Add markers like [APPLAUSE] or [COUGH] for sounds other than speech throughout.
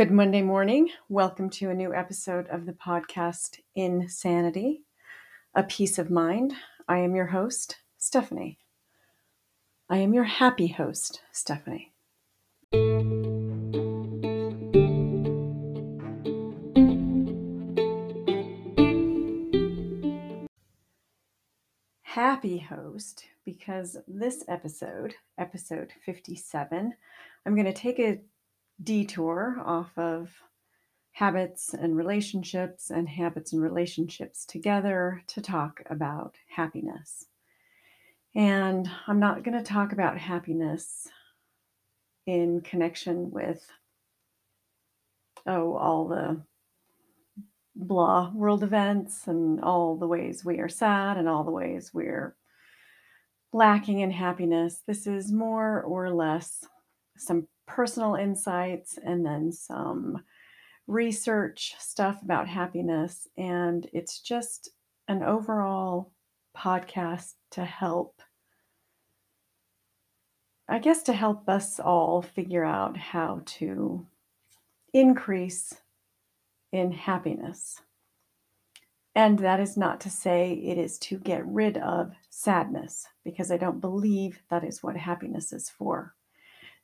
Good Monday morning. Welcome to a new episode of the podcast Insanity, a peace of mind. I am your host, Stephanie. I am your happy host, Stephanie. Happy host because this episode, episode 57, I'm going to take a detour off of habits and relationships and habits and relationships together to talk about happiness. And I'm not going to talk about happiness in connection with, oh, all the blah world events and all the ways we are sad and all the ways we're lacking in happiness. This is more or less some personal insights and then some research stuff about happiness. And it's just an overall podcast to help, I guess, to help us all figure out how to increase in happiness. And that is not to say it is to get rid of sadness, because I don't believe that is what happiness is for.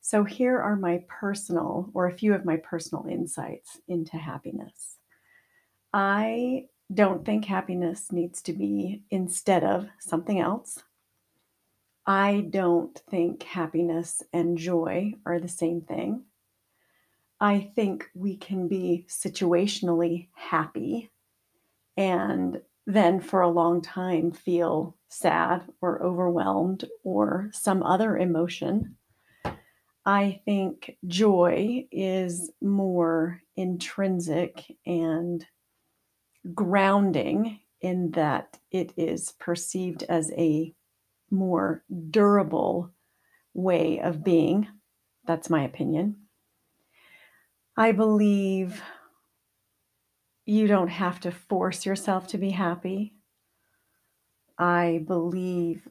So, here are my personal, or a few of my personal insights into happiness. I don't think happiness needs to be instead of something else. I don't think happiness and joy are the same thing. I think we can be situationally happy and then for a long time feel sad or overwhelmed or some other emotion I think joy is more intrinsic and grounding in that it is perceived as a more durable way of being. That's my opinion. I believe you don't have to force yourself to be happy. I believe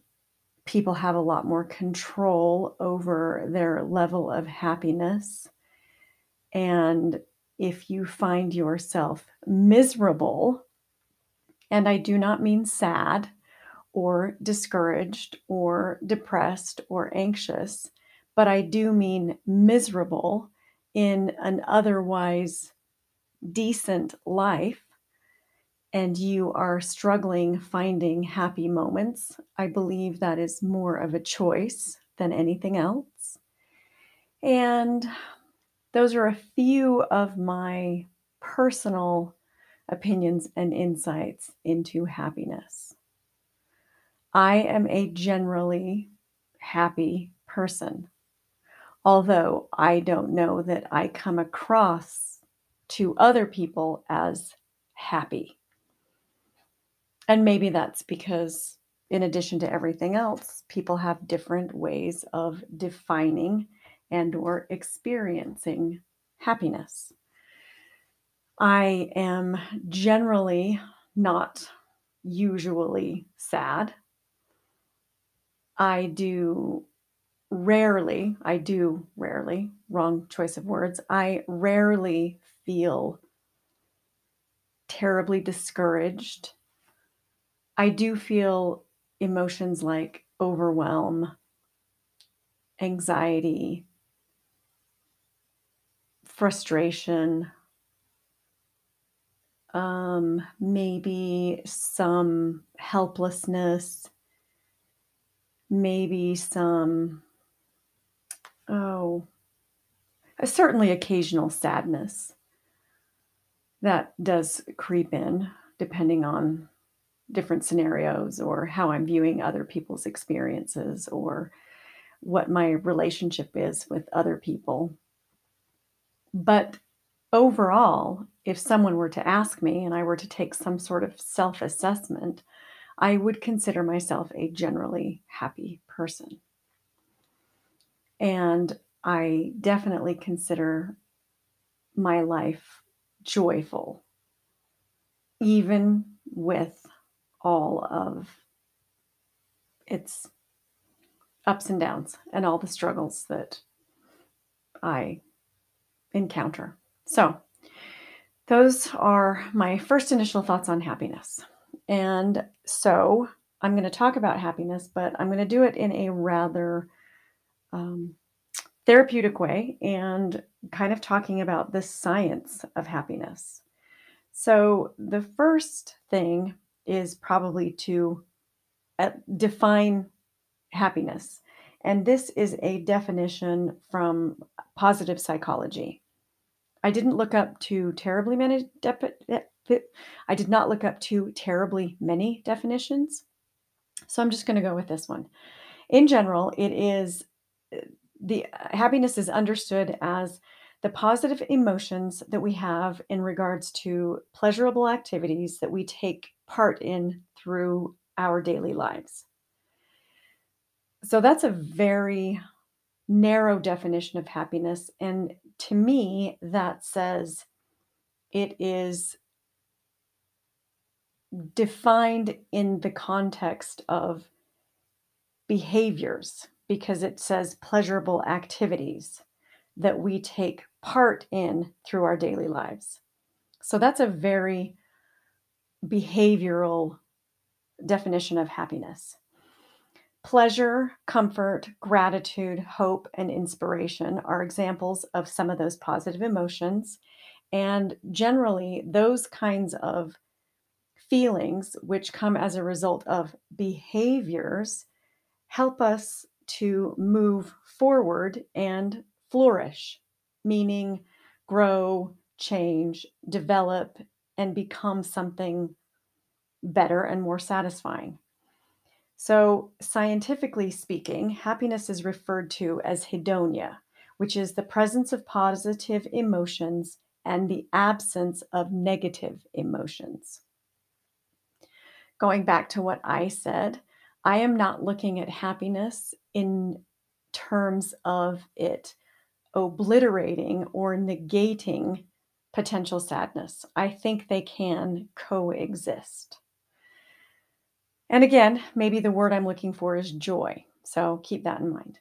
people have a lot more control over their level of happiness. And if you find yourself miserable, and I do not mean sad or discouraged or depressed or anxious, but I do mean miserable in an otherwise decent life, and you are struggling finding happy moments, I believe that is more of a choice than anything else. And those are a few of my personal opinions and insights into happiness. I am a generally happy person, although I don't know that I come across to other people as happy. And maybe that's because, in addition to everything else, people have different ways of defining and or experiencing happiness. I am generally not usually sad. I do rarely, I do rarely, wrong choice of words, I rarely feel terribly discouraged I do feel emotions like overwhelm, anxiety, frustration, um, maybe some helplessness, maybe some, oh, certainly occasional sadness that does creep in depending on different scenarios or how I'm viewing other people's experiences or what my relationship is with other people. But overall, if someone were to ask me and I were to take some sort of self assessment, I would consider myself a generally happy person. And I definitely consider my life joyful, even with all of its ups and downs and all the struggles that I encounter. So, those are my first initial thoughts on happiness. And so, I'm going to talk about happiness, but I'm going to do it in a rather um, therapeutic way and kind of talking about the science of happiness. So, the first thing is probably to uh, define happiness. And this is a definition from positive psychology. I didn't look up to terribly many I did not look up to terribly many definitions. So I'm just going to go with this one. In general, it is uh, the uh, happiness is understood as the positive emotions that we have in regards to pleasurable activities that we take part in through our daily lives. So that's a very narrow definition of happiness. And to me, that says it is defined in the context of behaviors because it says pleasurable activities that we take part in through our daily lives. So that's a very behavioral definition of happiness. Pleasure, comfort, gratitude, hope, and inspiration are examples of some of those positive emotions. And generally, those kinds of feelings, which come as a result of behaviors, help us to move forward and flourish, meaning grow, change, develop, and become something better and more satisfying. So, scientifically speaking, happiness is referred to as hedonia, which is the presence of positive emotions and the absence of negative emotions. Going back to what I said, I am not looking at happiness in terms of it obliterating or negating potential sadness. I think they can coexist. And again, maybe the word I'm looking for is joy. So keep that in mind.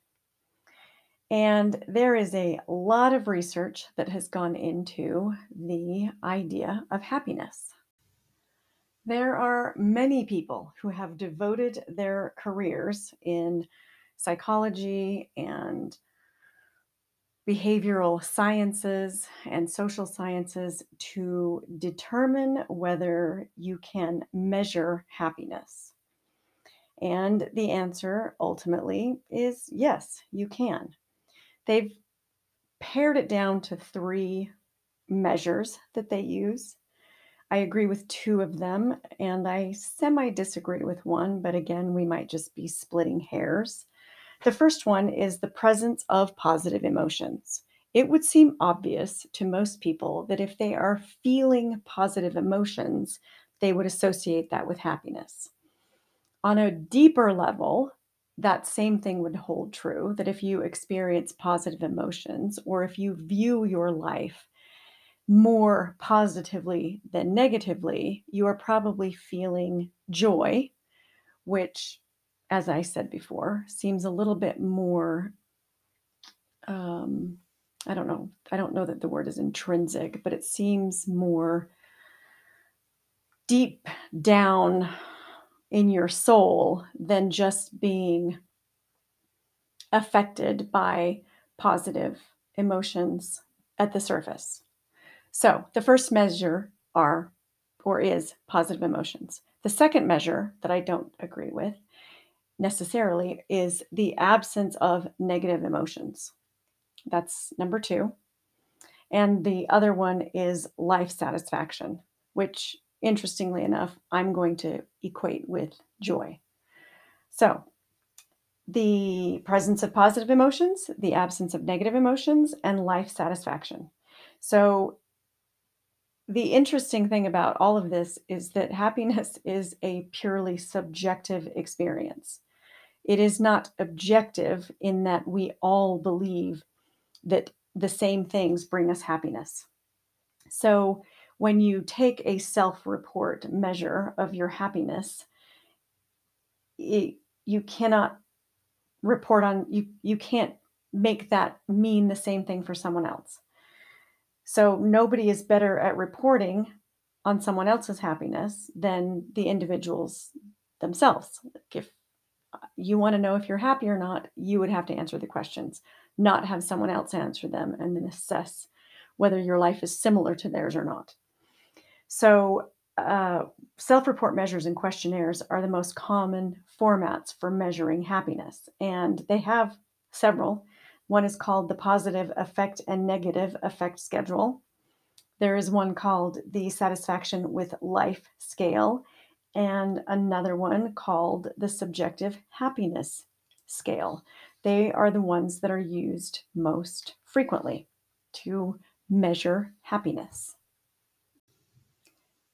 And there is a lot of research that has gone into the idea of happiness. There are many people who have devoted their careers in psychology and behavioral sciences and social sciences to determine whether you can measure happiness. And the answer ultimately is yes, you can. They've pared it down to three measures that they use. I agree with two of them, and I semi disagree with one, but again, we might just be splitting hairs. The first one is the presence of positive emotions. It would seem obvious to most people that if they are feeling positive emotions, they would associate that with happiness. On a deeper level, that same thing would hold true that if you experience positive emotions or if you view your life more positively than negatively, you are probably feeling joy, which, as I said before, seems a little bit more. Um, I don't know. I don't know that the word is intrinsic, but it seems more deep down in your soul than just being affected by positive emotions at the surface. So, the first measure are or is positive emotions. The second measure that I don't agree with necessarily is the absence of negative emotions. That's number two. And the other one is life satisfaction, which interestingly enough, I'm going to equate with joy. So, the presence of positive emotions, the absence of negative emotions, and life satisfaction. So, the interesting thing about all of this is that happiness [LAUGHS] is a purely subjective experience. It is not objective in that we all believe that the same things bring us happiness. So, when you take a self report measure of your happiness, it, you cannot report on, you, you can't make that mean the same thing for someone else. So nobody is better at reporting on someone else's happiness than the individuals themselves. If uh, you want to know if you're happy or not, you would have to answer the questions, not have someone else answer them and then assess whether your life is similar to theirs or not. So, uh, self report measures and questionnaires are the most common formats for measuring happiness, and they have several. One is called the Positive Affect and Negative Affect Schedule. There is one called the Satisfaction with Life Scale, and another one called the Subjective Happiness Scale. They are the ones that are used most frequently to measure happiness.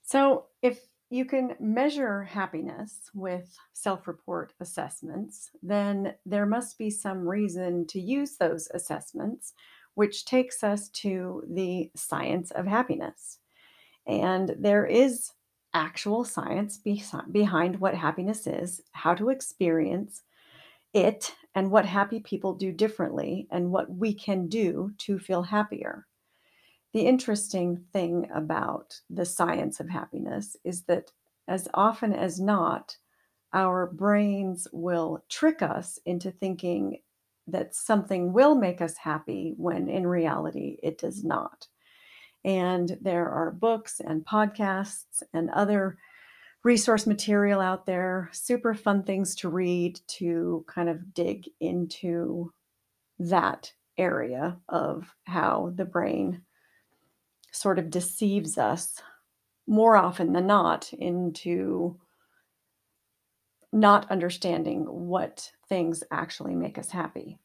So, if you can measure happiness with self report assessments, then there must be some reason to use those assessments, which takes us to the science of happiness. And there is actual science be- behind what happiness is, how to experience it, and what happy people do differently, and what we can do to feel happier. The interesting thing about the science of happiness is that as often as not, our brains will trick us into thinking that something will make us happy when in reality it does not. And there are books and podcasts and other resource material out there, super fun things to read to kind of dig into that area of how the brain sort of deceives us more often than not into not understanding what things actually make us happy.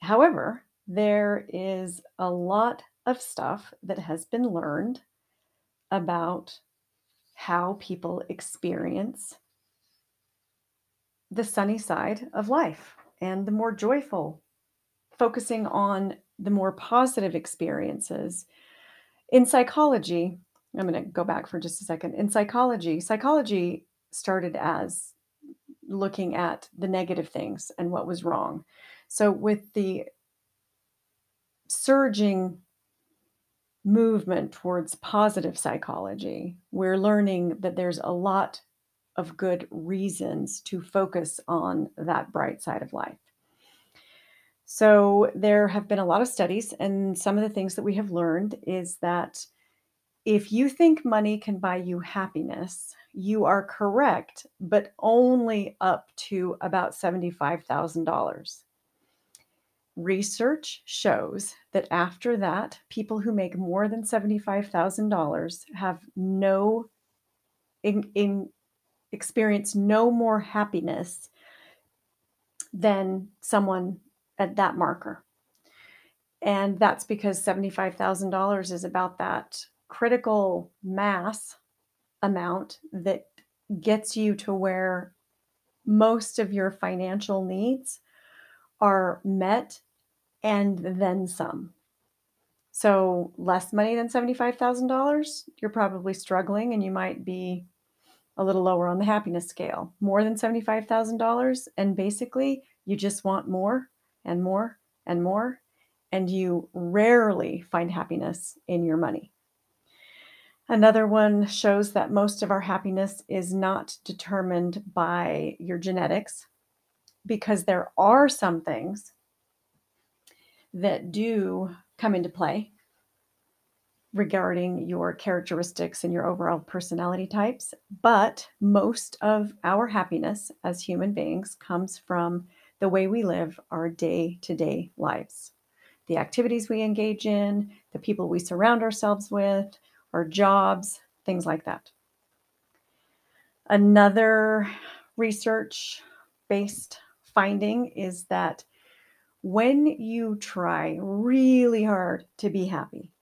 However, there is a lot of stuff that has been learned about how people experience the sunny side of life and the more joyful, focusing on the more positive experiences in psychology, I'm going to go back for just a second. In psychology, psychology started as looking at the negative things and what was wrong. So, with the surging movement towards positive psychology, we're learning that there's a lot of good reasons to focus on that bright side of life. So there have been a lot of studies, and some of the things that we have learned is that if you think money can buy you happiness, you are correct, but only up to about $75,000. Research shows that after that, people who make more than $75,000 have no in, in experience no more happiness than someone at that marker. And that's because $75,000 is about that critical mass amount that gets you to where most of your financial needs are met and then some. So, less money than $75,000, you're probably struggling and you might be a little lower on the happiness scale. More than $75,000, and basically you just want more and more and more, and you rarely find happiness in your money. Another one shows that most of our happiness is not determined by your genetics because there are some things that do come into play regarding your characteristics and your overall personality types. But most of our happiness as human beings comes from the way we live our day to day lives, the activities we engage in, the people we surround ourselves with, our jobs, things like that. Another research based finding is that when you try really hard to be happy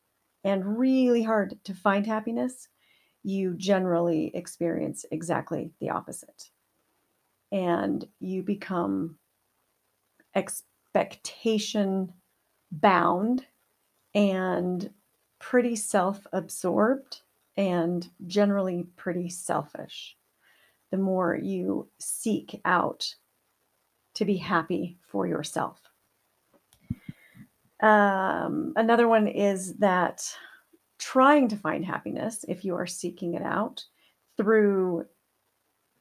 and really hard to find happiness, you generally experience exactly the opposite. And you become expectation bound and pretty self absorbed and generally pretty selfish. The more you seek out to be happy for yourself. Um, another one is that trying to find happiness, if you are seeking it out through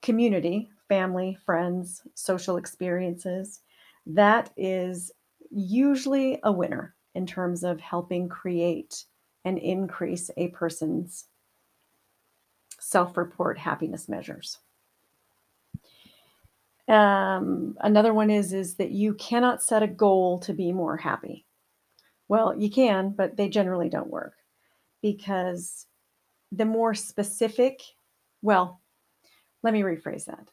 community, family, friends, social experiences, that is usually a winner in terms of helping create and increase a person's self report happiness measures. Um, another one is is that you cannot set a goal to be more happy. Well, you can, but they generally don't work because the more specific, well, let me rephrase that.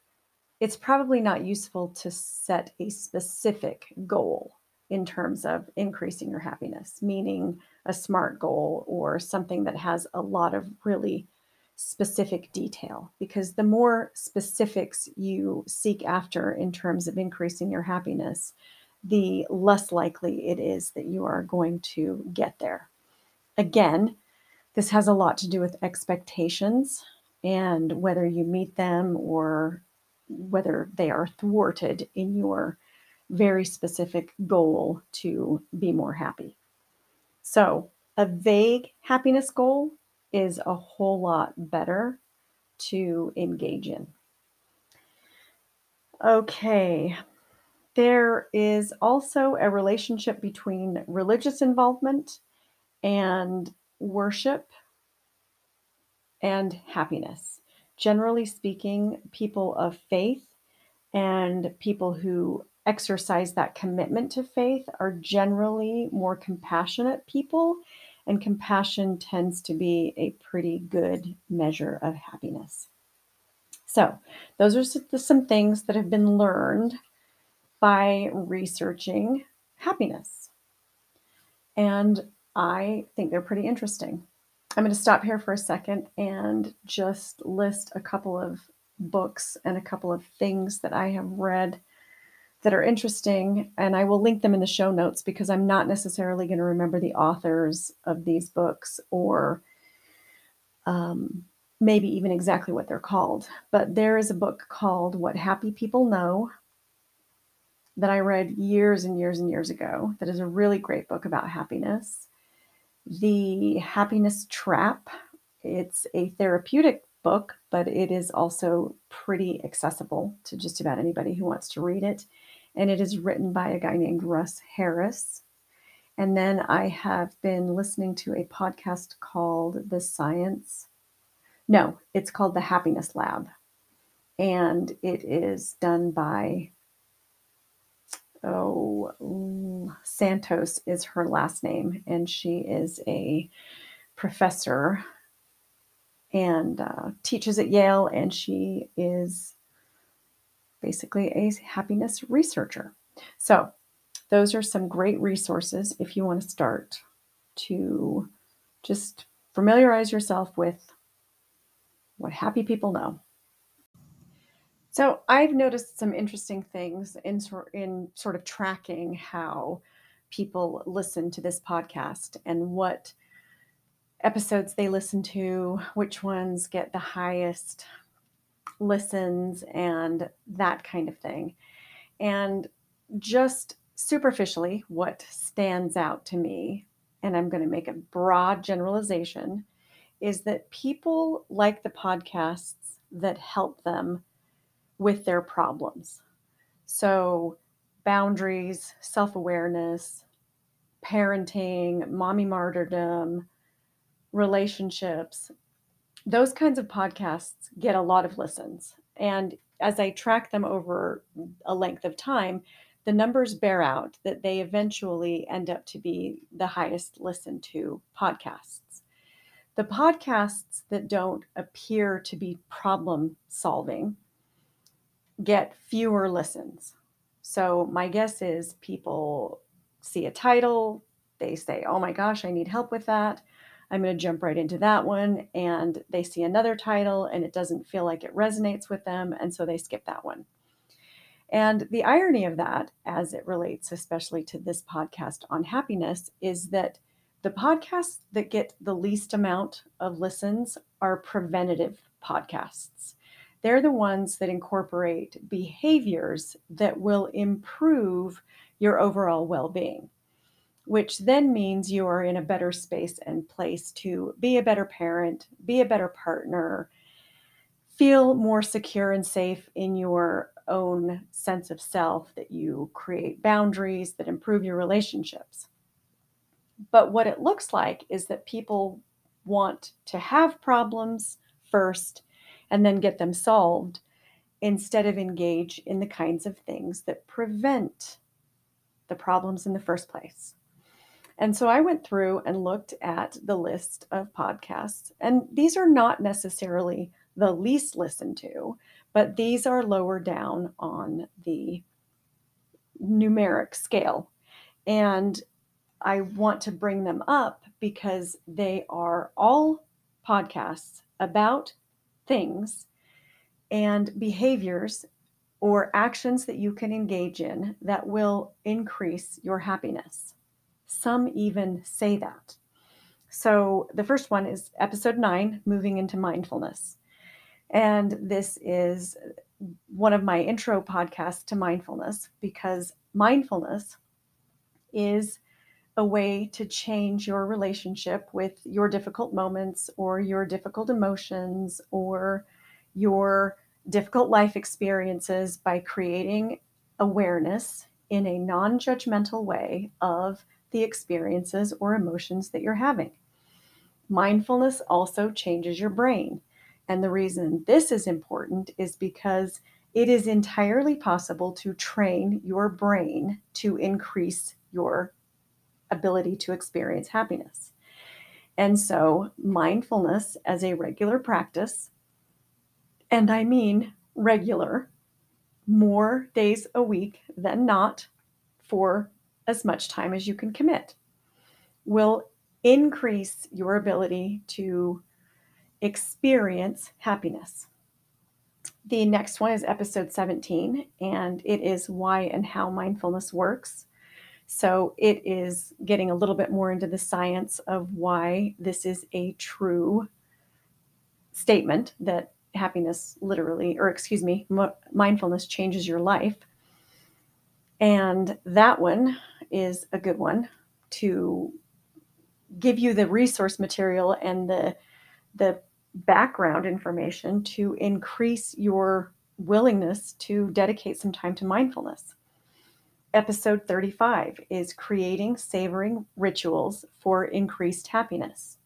It's probably not useful to set a specific goal in terms of increasing your happiness, meaning a SMART goal or something that has a lot of really specific detail. Because the more specifics you seek after in terms of increasing your happiness, the less likely it is that you are going to get there. Again, this has a lot to do with expectations and whether you meet them or whether they are thwarted in your very specific goal to be more happy. So, a vague happiness goal is a whole lot better to engage in. Okay, there is also a relationship between religious involvement and worship and happiness. Generally speaking, people of faith and people who exercise that commitment to faith are generally more compassionate people, and compassion tends to be a pretty good measure of happiness. So, those are some things that have been learned by researching happiness. And I think they're pretty interesting. I'm going to stop here for a second and just list a couple of books and a couple of things that I have read that are interesting, and I will link them in the show notes because I'm not necessarily going to remember the authors of these books or um, maybe even exactly what they're called. But there is a book called What Happy People Know that I read years and years and years ago that is a really great book about happiness. The Happiness Trap, it's a therapeutic book, but it is also pretty accessible to just about anybody who wants to read it and it is written by a guy named Russ Harris. And then I have been listening to a podcast called The Science. No, it's called The Happiness Lab. And it is done by, oh, Santos is her last name. And she is a professor and uh, teaches at Yale. And she is basically a happiness researcher. So, those are some great resources if you want to start to just familiarize yourself with what happy people know. So, I've noticed some interesting things in, in sort of tracking how people listen to this podcast and what episodes they listen to, which ones get the highest listens and that kind of thing. And just superficially, what stands out to me, and I'm going to make a broad generalization, is that people like the podcasts that help them with their problems. So, boundaries, self awareness, parenting, mommy martyrdom, relationships, those kinds of podcasts get a lot of listens. And as I track them over a length of time, the numbers bear out that they eventually end up to be the highest listened to podcasts. The podcasts that don't appear to be problem solving get fewer listens. So, my guess is people see a title, they say, Oh my gosh, I need help with that. I'm going to jump right into that one. And they see another title and it doesn't feel like it resonates with them. And so they skip that one. And the irony of that, as it relates especially to this podcast on happiness, is that the podcasts that get the least amount of listens are preventative podcasts. They're the ones that incorporate behaviors that will improve your overall well being. which then means you are in a better space and place to be a better parent, be a better partner, feel more secure and safe in your own sense of self, that you create boundaries that improve your relationships. But what it looks like is that people want to have problems first and then get them solved instead of engage in the kinds of things that prevent the problems in the first place. And so I went through and looked at the list of podcasts, and these are not necessarily the least listened to, but these are lower down on the numeric scale. And I want to bring them up because they are all podcasts about things and behaviors or actions that you can engage in that will increase your happiness. Some even say that. So, the first one is episode nine, Moving into Mindfulness. And this is one of my intro podcasts to mindfulness because mindfulness is a way to change your relationship with your difficult moments or your difficult emotions or your difficult life experiences by creating awareness in a non judgmental way of the experiences or emotions that you're having. Mindfulness also changes your brain. And the reason this is important is because it is entirely possible to train your brain to increase your ability to experience happiness. And so, mindfulness as a regular practice, and I mean regular, more days a week than not for as much time as you can commit, will increase your ability to experience happiness. The next one is episode 17, and it is why and how mindfulness works. So it is getting a little bit more into the science of why this is a true statement that happiness literally, or excuse me, mindfulness changes your life. And that one is a good one to give you the resource material and the the background information to increase your willingness to dedicate some time to mindfulness. Episode 35 is creating savoring rituals for increased happiness.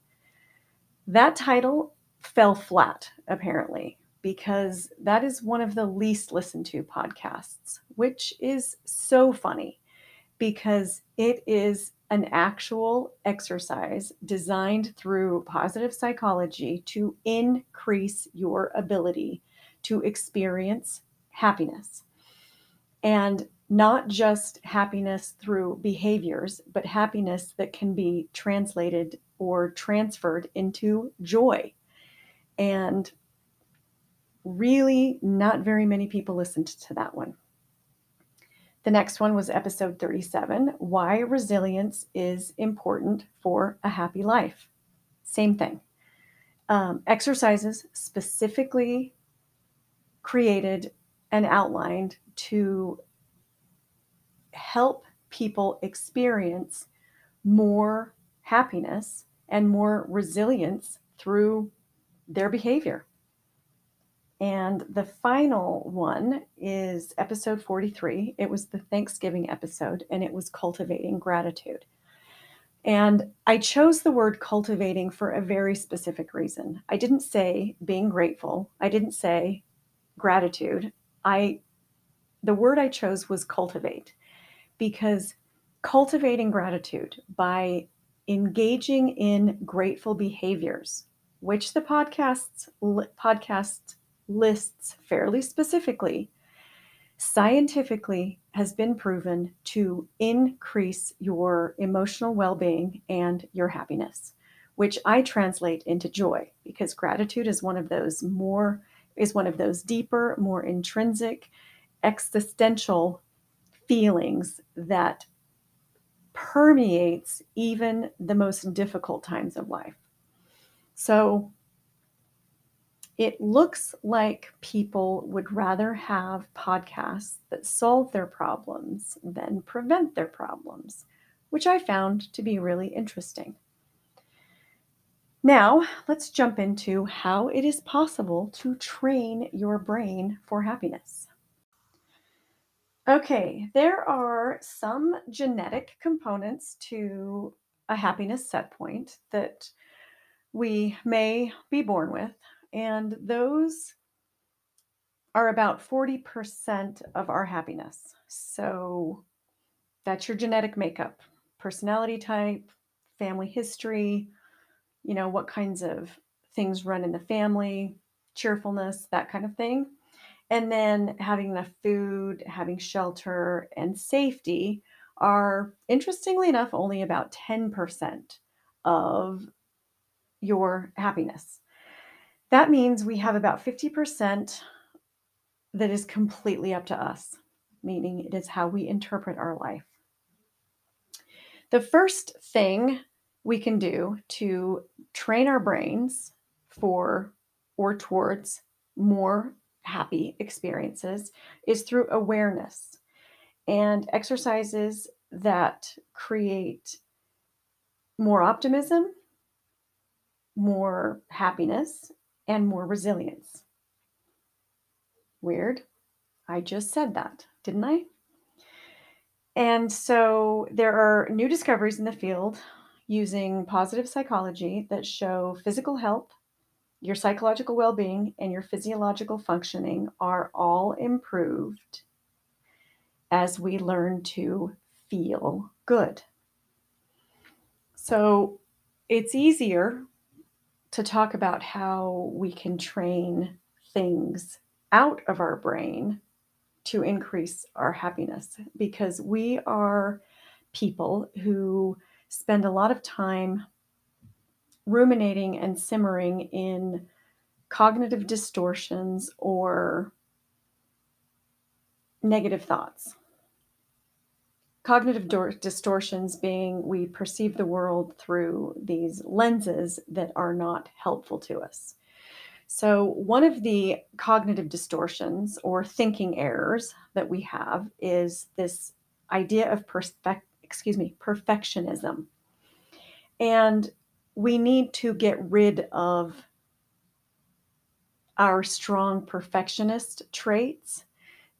That title fell flat, apparently, because that is one of the least listened to podcasts, which is so funny because it is an actual exercise designed through positive psychology to increase your ability to experience happiness. And not just happiness through behaviors, but happiness that can be translated or transferred into joy. And really, not very many people listened to that one. The next one was episode 37 Why Resilience is Important for a Happy Life. Same thing. Um, exercises specifically created and outlined to help people experience more happiness and more resilience through their behavior. And the final one is episode 43. It was the Thanksgiving episode, and it was cultivating gratitude. And I chose the word cultivating for a very specific reason. I didn't say being grateful, I didn't say gratitude. I the word I chose was cultivate because cultivating gratitude by engaging in grateful behaviors, which the podcasts podcast lists fairly specifically, scientifically has been proven to increase your emotional well-being and your happiness, which I translate into joy because gratitude is one of those more is one of those deeper, more intrinsic, existential feelings that permeates even the most difficult times of life. So it looks like people would rather have podcasts that solve their problems than prevent their problems, which I found to be really interesting. Now, let's jump into how it is possible to train your brain for happiness. Okay, there are some genetic components to a happiness set point that we may be born with, and those are about 40% of our happiness. So that's your genetic makeup, personality type, family history, you know, what kinds of things run in the family, cheerfulness, that kind of thing. And then having enough food, having shelter, and safety are, interestingly enough, only about 10% of your happiness. That means we have about 50% that is completely up to us, meaning it is how we interpret our life. The first thing we can do to train our brains for or towards more happy experiences is through awareness and exercises that create more optimism, more happiness, and more resilience. Weird. I just said that, didn't I? And so there are new discoveries in the field using positive psychology that show physical health, your psychological well being, and your physiological functioning are all improved as we learn to feel good. So it's easier to talk about how we can train things out of our brain to increase our happiness because we are people who spend a lot of time ruminating and simmering in cognitive distortions or negative thoughts. Cognitive do- distortions being we perceive the world through these lenses that are not helpful to us. So, one of the cognitive distortions or thinking errors that we have is this idea of perspective excuse me, perfectionism. And we need to get rid of our strong perfectionist traits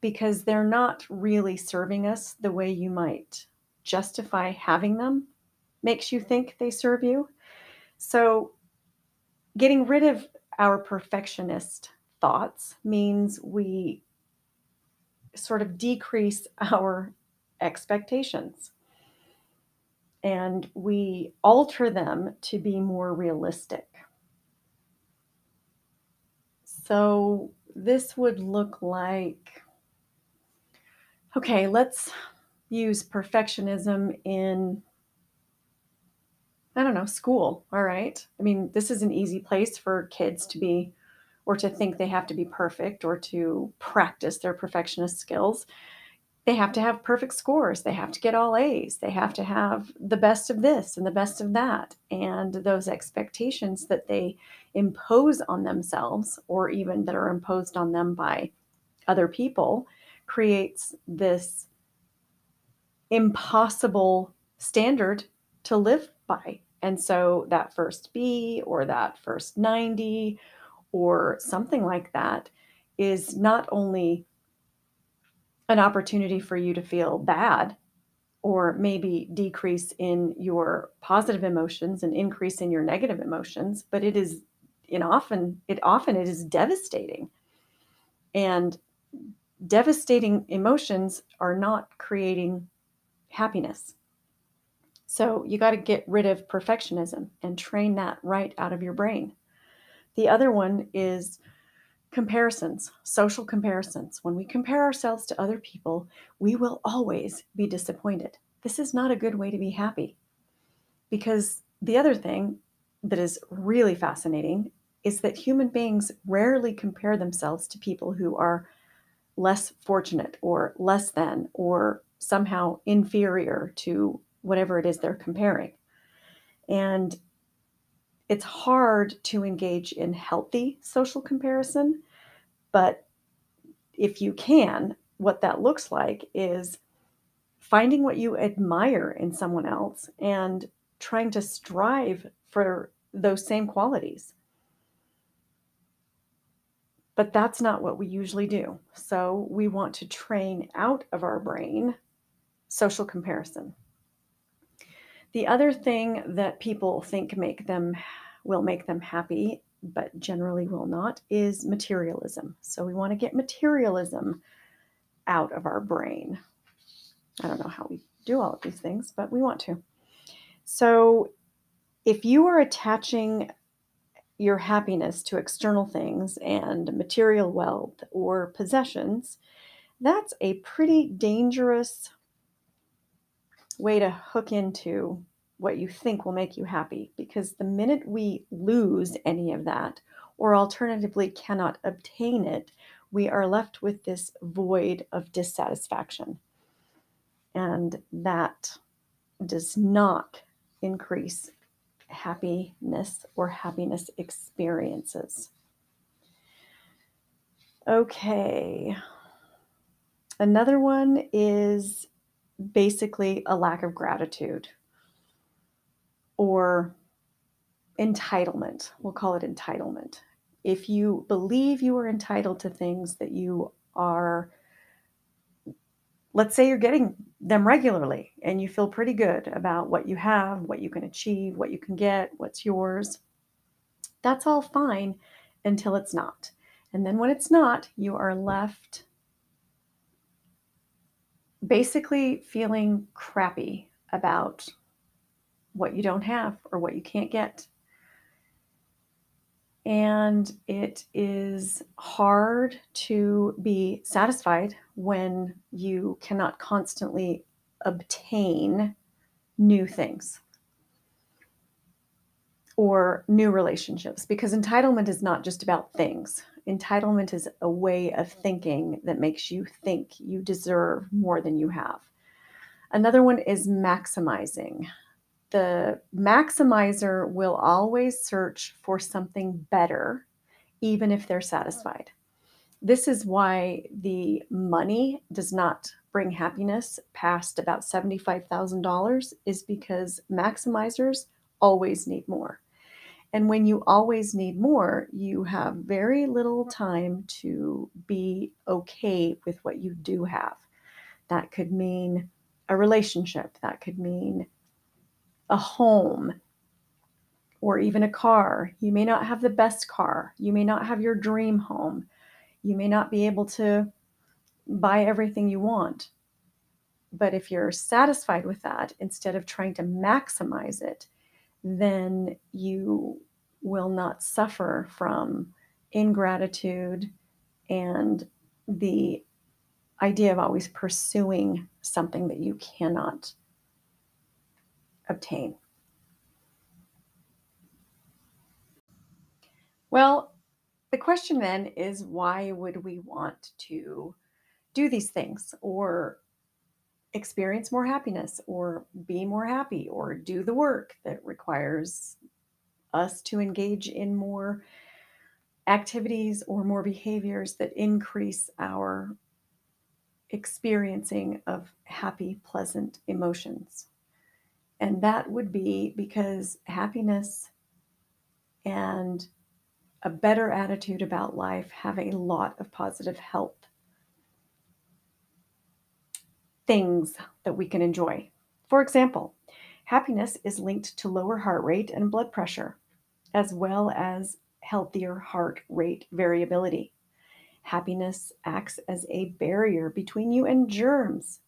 because they're not really serving us the way you might justify having them makes you think they serve you. So, getting rid of our perfectionist thoughts means we sort of decrease our expectations and we alter them to be more realistic. So this would look like okay, let's use perfectionism in I don't know, school. All right. I mean, this is an easy place for kids to be or to think they have to be perfect or to practice their perfectionist skills they have to have perfect scores. They have to get all A's. They have to have the best of this and the best of that. And those expectations that they impose on themselves, or even that are imposed on them by other people, creates this impossible standard to live by. And so that first B or that first 90 or something like that is not only an opportunity for you to feel bad or maybe decrease in your positive emotions and increase in your negative emotions but it is in often it often it is devastating. And devastating emotions are not creating happiness. So you got to get rid of perfectionism and train that right out of your brain. The other one is Comparisons, social comparisons. When we compare ourselves to other people, we will always be disappointed. This is not a good way to be happy. Because the other thing that is really fascinating is that human beings rarely compare themselves to people who are less fortunate or less than or somehow inferior to whatever it is they're comparing. And it's hard to engage in healthy social comparison but if you can, what that looks like is finding what you admire in someone else and trying to strive for those same qualities. But that's not what we usually do. So we want to train out of our brain social comparison. The other thing that people think make them will make them happy but generally will not is materialism. So we want to get materialism out of our brain. I don't know how we do all of these things, but we want to. So if you are attaching your happiness to external things and material wealth or possessions, that's a pretty dangerous way to hook into what you think will make you happy because the minute we lose any of that or alternatively cannot obtain it, we are left with this void of dissatisfaction. And that does not increase happiness or happiness experiences. Okay. Another one is basically a lack of gratitude or entitlement. We'll call it entitlement. If you believe you are entitled to things that you are, let's say you're getting them regularly and you feel pretty good about what you have, what you can achieve, what you can get, what's yours, that's all fine until it's not. And then when it's not, you are left basically feeling crappy about what you don't have or what you can't get. And it is hard to be satisfied when you cannot constantly obtain new things or new relationships because entitlement is not just about things. Entitlement is a way of thinking that makes you think you deserve more than you have. Another one is maximizing the maximizer will always search for something better, even if they're satisfied. This is why the money does not bring happiness past about $75,000 is because maximizers always need more. And when you always need more, you have very little time to be okay with what you do have. That could mean a relationship, that could mean a home or even a car. You may not have the best car. You may not have your dream home. You may not be able to buy everything you want. But if you're satisfied with that, instead of trying to maximize it, then you will not suffer from ingratitude and the idea of always pursuing something that you cannot obtain? Well, the question then is why would we want to do these things or experience more happiness or be more happy or do the work that requires us to engage in more activities or more behaviors that increase our experiencing of happy, pleasant emotions. And that would be because happiness and a better attitude about life have a lot of positive health things that we can enjoy. For example, happiness is linked to lower heart rate and blood pressure, as well as healthier heart rate variability. Happiness acts as a barrier between you and germs.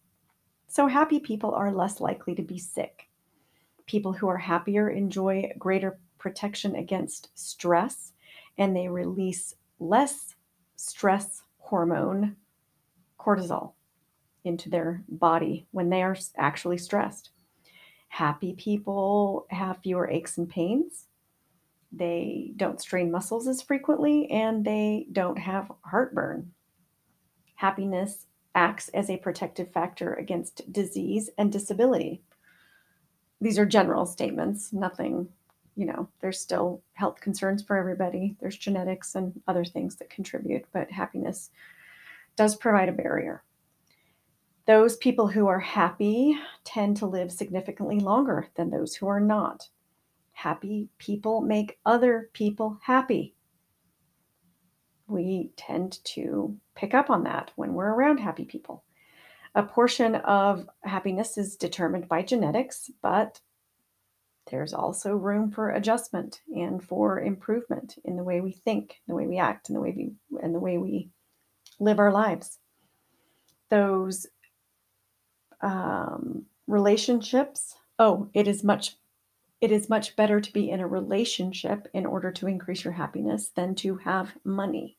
So, happy people are less likely to be sick. People who are happier enjoy greater protection against stress and they release less stress hormone, cortisol, into their body when they are actually stressed. Happy people have fewer aches and pains. They don't strain muscles as frequently and they don't have heartburn. Happiness acts as a protective factor against disease and disability these are general statements, nothing, you know, there's still health concerns for everybody. There's genetics and other things that contribute, but happiness does provide a barrier. Those people who are happy tend to live significantly longer than those who are not. Happy people make other people happy. We tend to pick up on that when we're around happy people. A portion of happiness is determined by genetics, but there's also room for adjustment and for improvement in the way we think, the way we act, and the way we and the way we live our lives. Those um, relationships. Oh, it is much it is much better to be in a relationship in order to increase your happiness than to have money.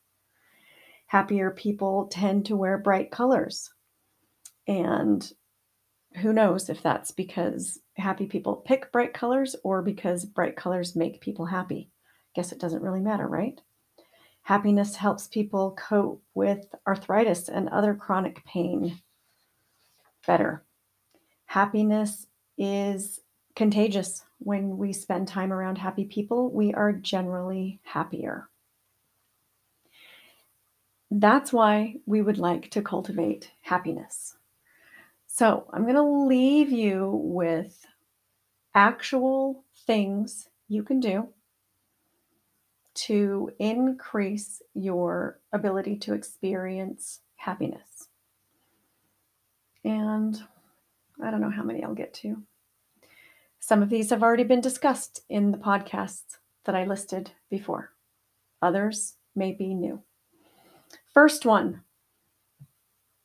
Happier people tend to wear bright colors. And who knows if that's because happy people pick bright colors or because bright colors make people happy. Guess it doesn't really matter, right? Happiness helps people cope with arthritis and other chronic pain better. Happiness is contagious. When we spend time around happy people, we are generally happier. That's why we would like to cultivate happiness. So, I'm going to leave you with actual things you can do to increase your ability to experience happiness. And I don't know how many I'll get to. Some of these have already been discussed in the podcasts that I listed before. Others may be new. First one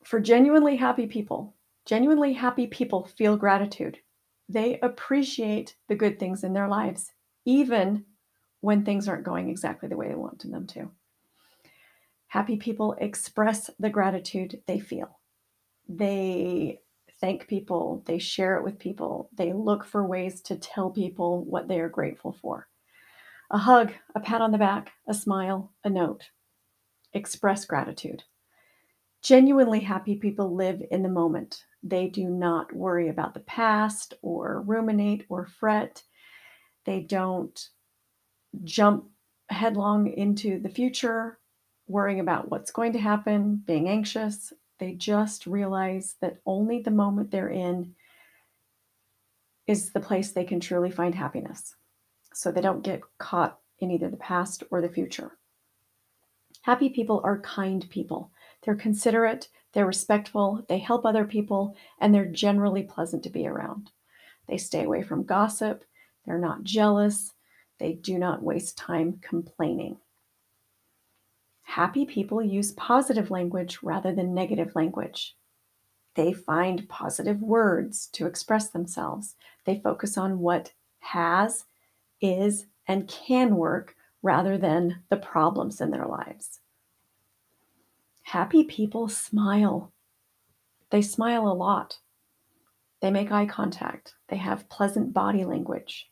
for genuinely happy people, genuinely happy people feel gratitude. They appreciate the good things in their lives, even when things aren't going exactly the way they want them to. Happy people express the gratitude they feel. They thank people, they share it with people, they look for ways to tell people what they are grateful for. A hug, a pat on the back, a smile, a note. Express gratitude. Genuinely happy people live in the moment. They do not worry about the past or ruminate or fret. They don't jump headlong into the future, worrying about what's going to happen, being anxious. They just realize that only the moment they're in is the place they can truly find happiness. So they don't get caught in either the past or the future. Happy people are kind people. They're considerate, they're respectful, they help other people, and they're generally pleasant to be around. They stay away from gossip, they're not jealous, they do not waste time complaining. Happy people use positive language rather than negative language. They find positive words to express themselves. They focus on what has, is, and can work rather than the problems in their lives. Happy people smile. They smile a lot. They make eye contact. They have pleasant body language.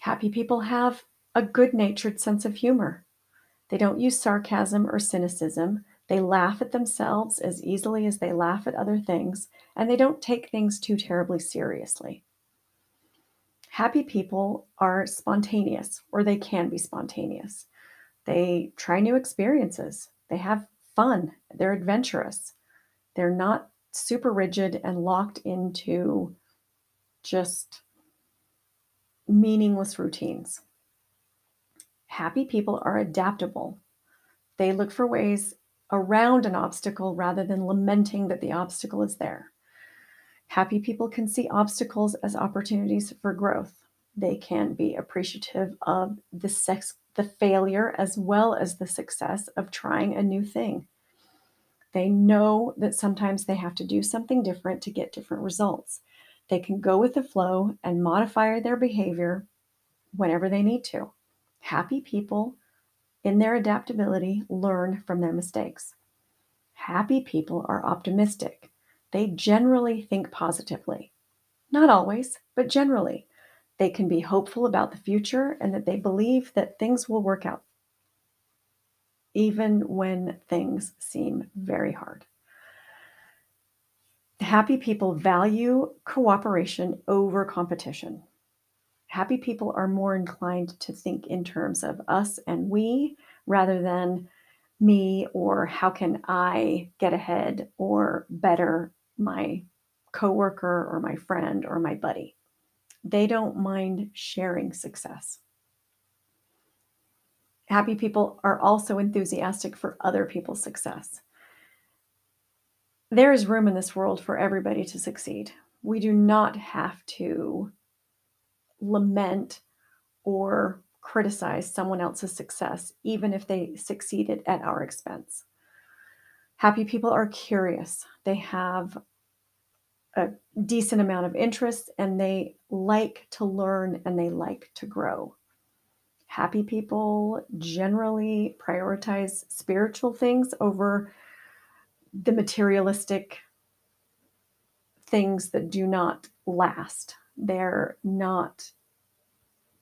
Happy people have a good natured sense of humor. They don't use sarcasm or cynicism. They laugh at themselves as easily as they laugh at other things, and they don't take things too terribly seriously. Happy people are spontaneous, or they can be spontaneous. They try new experiences. They have fun. They're adventurous. They're not super rigid and locked into just meaningless routines. Happy people are adaptable. They look for ways around an obstacle rather than lamenting that the obstacle is there. Happy people can see obstacles as opportunities for growth. They can be appreciative of the sex, the failure as well as the success of trying a new thing. They know that sometimes they have to do something different to get different results. They can go with the flow and modify their behavior whenever they need to. Happy people, in their adaptability, learn from their mistakes. Happy people are optimistic. They generally think positively. Not always, but generally. They can be hopeful about the future and that they believe that things will work out, even when things seem very hard. Happy people value cooperation over competition happy people are more inclined to think in terms of us and we rather than me or how can I get ahead or better my coworker or my friend or my buddy. They don't mind sharing success. Happy people are also enthusiastic for other people's success. There is room in this world for everybody to succeed. We do not have to lament or criticize someone else's success, even if they succeeded at our expense. Happy people are curious. They have a decent amount of interest and they like to learn and they like to grow. Happy people generally prioritize spiritual things over the materialistic things that do not last. They're not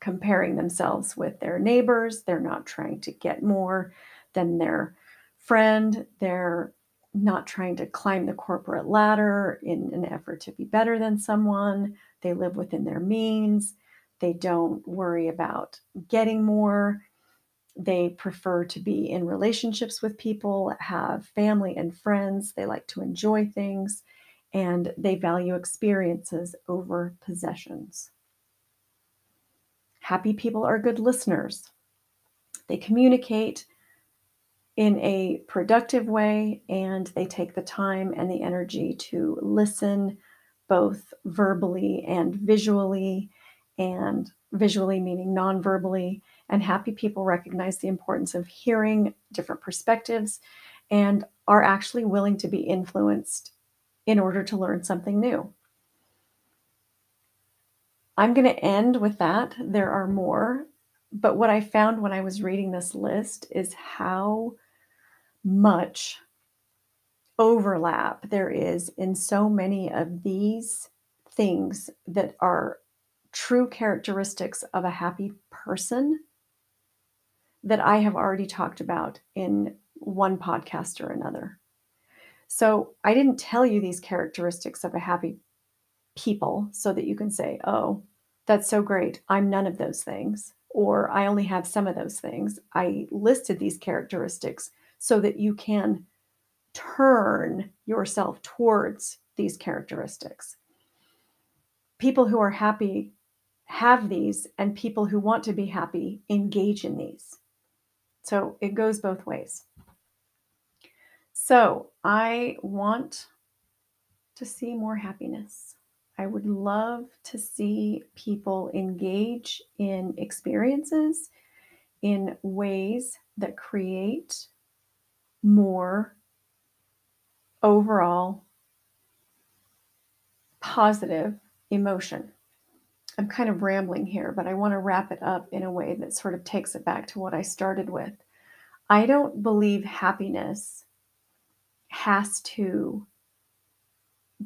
comparing themselves with their neighbors. They're not trying to get more than their friend. They're not trying to climb the corporate ladder in an effort to be better than someone. They live within their means. They don't worry about getting more. They prefer to be in relationships with people, have family and friends. They like to enjoy things, and they value experiences over possessions. Happy people are good listeners. They communicate in a productive way and they take the time and the energy to listen both verbally and visually and visually meaning non-verbally and happy people recognize the importance of hearing different perspectives and are actually willing to be influenced in order to learn something new I'm going to end with that. There are more. But what I found when I was reading this list is how much overlap there is in so many of these things that are true characteristics of a happy person that I have already talked about in one podcast or another. So I didn't tell you these characteristics of a happy people so that you can say, oh, that's so great. I'm none of those things. Or I only have some of those things. I listed these characteristics so that you can turn yourself towards these characteristics. People who are happy have these, and people who want to be happy engage in these. So it goes both ways. So I want to see more happiness. I would love to see people engage in experiences in ways that create more overall positive emotion. I'm kind of rambling here, but I want to wrap it up in a way that sort of takes it back to what I started with. I don't believe happiness has to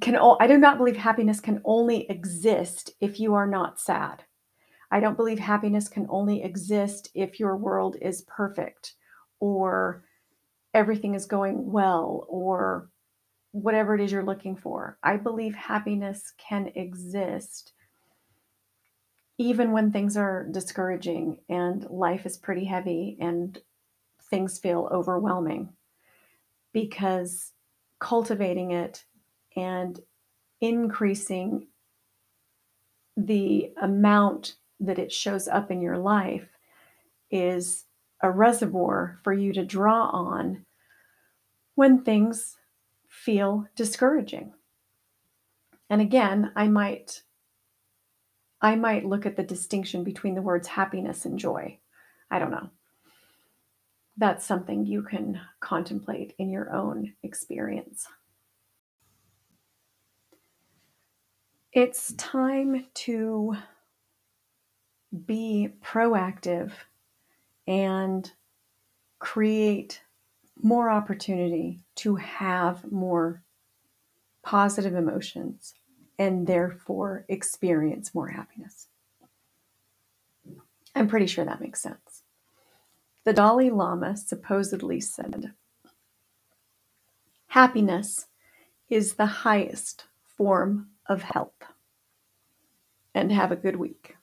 can I do not believe happiness can only exist if you are not sad. I don't believe happiness can only exist if your world is perfect or everything is going well or whatever it is you're looking for. I believe happiness can exist even when things are discouraging and life is pretty heavy and things feel overwhelming because cultivating it and increasing the amount that it shows up in your life is a reservoir for you to draw on when things feel discouraging. And again, I might I might look at the distinction between the words happiness and joy. I don't know. That's something you can contemplate in your own experience. It's time to be proactive and create more opportunity to have more positive emotions and therefore experience more happiness. I'm pretty sure that makes sense. The Dalai Lama supposedly said, Happiness is the highest form of health. And have a good week.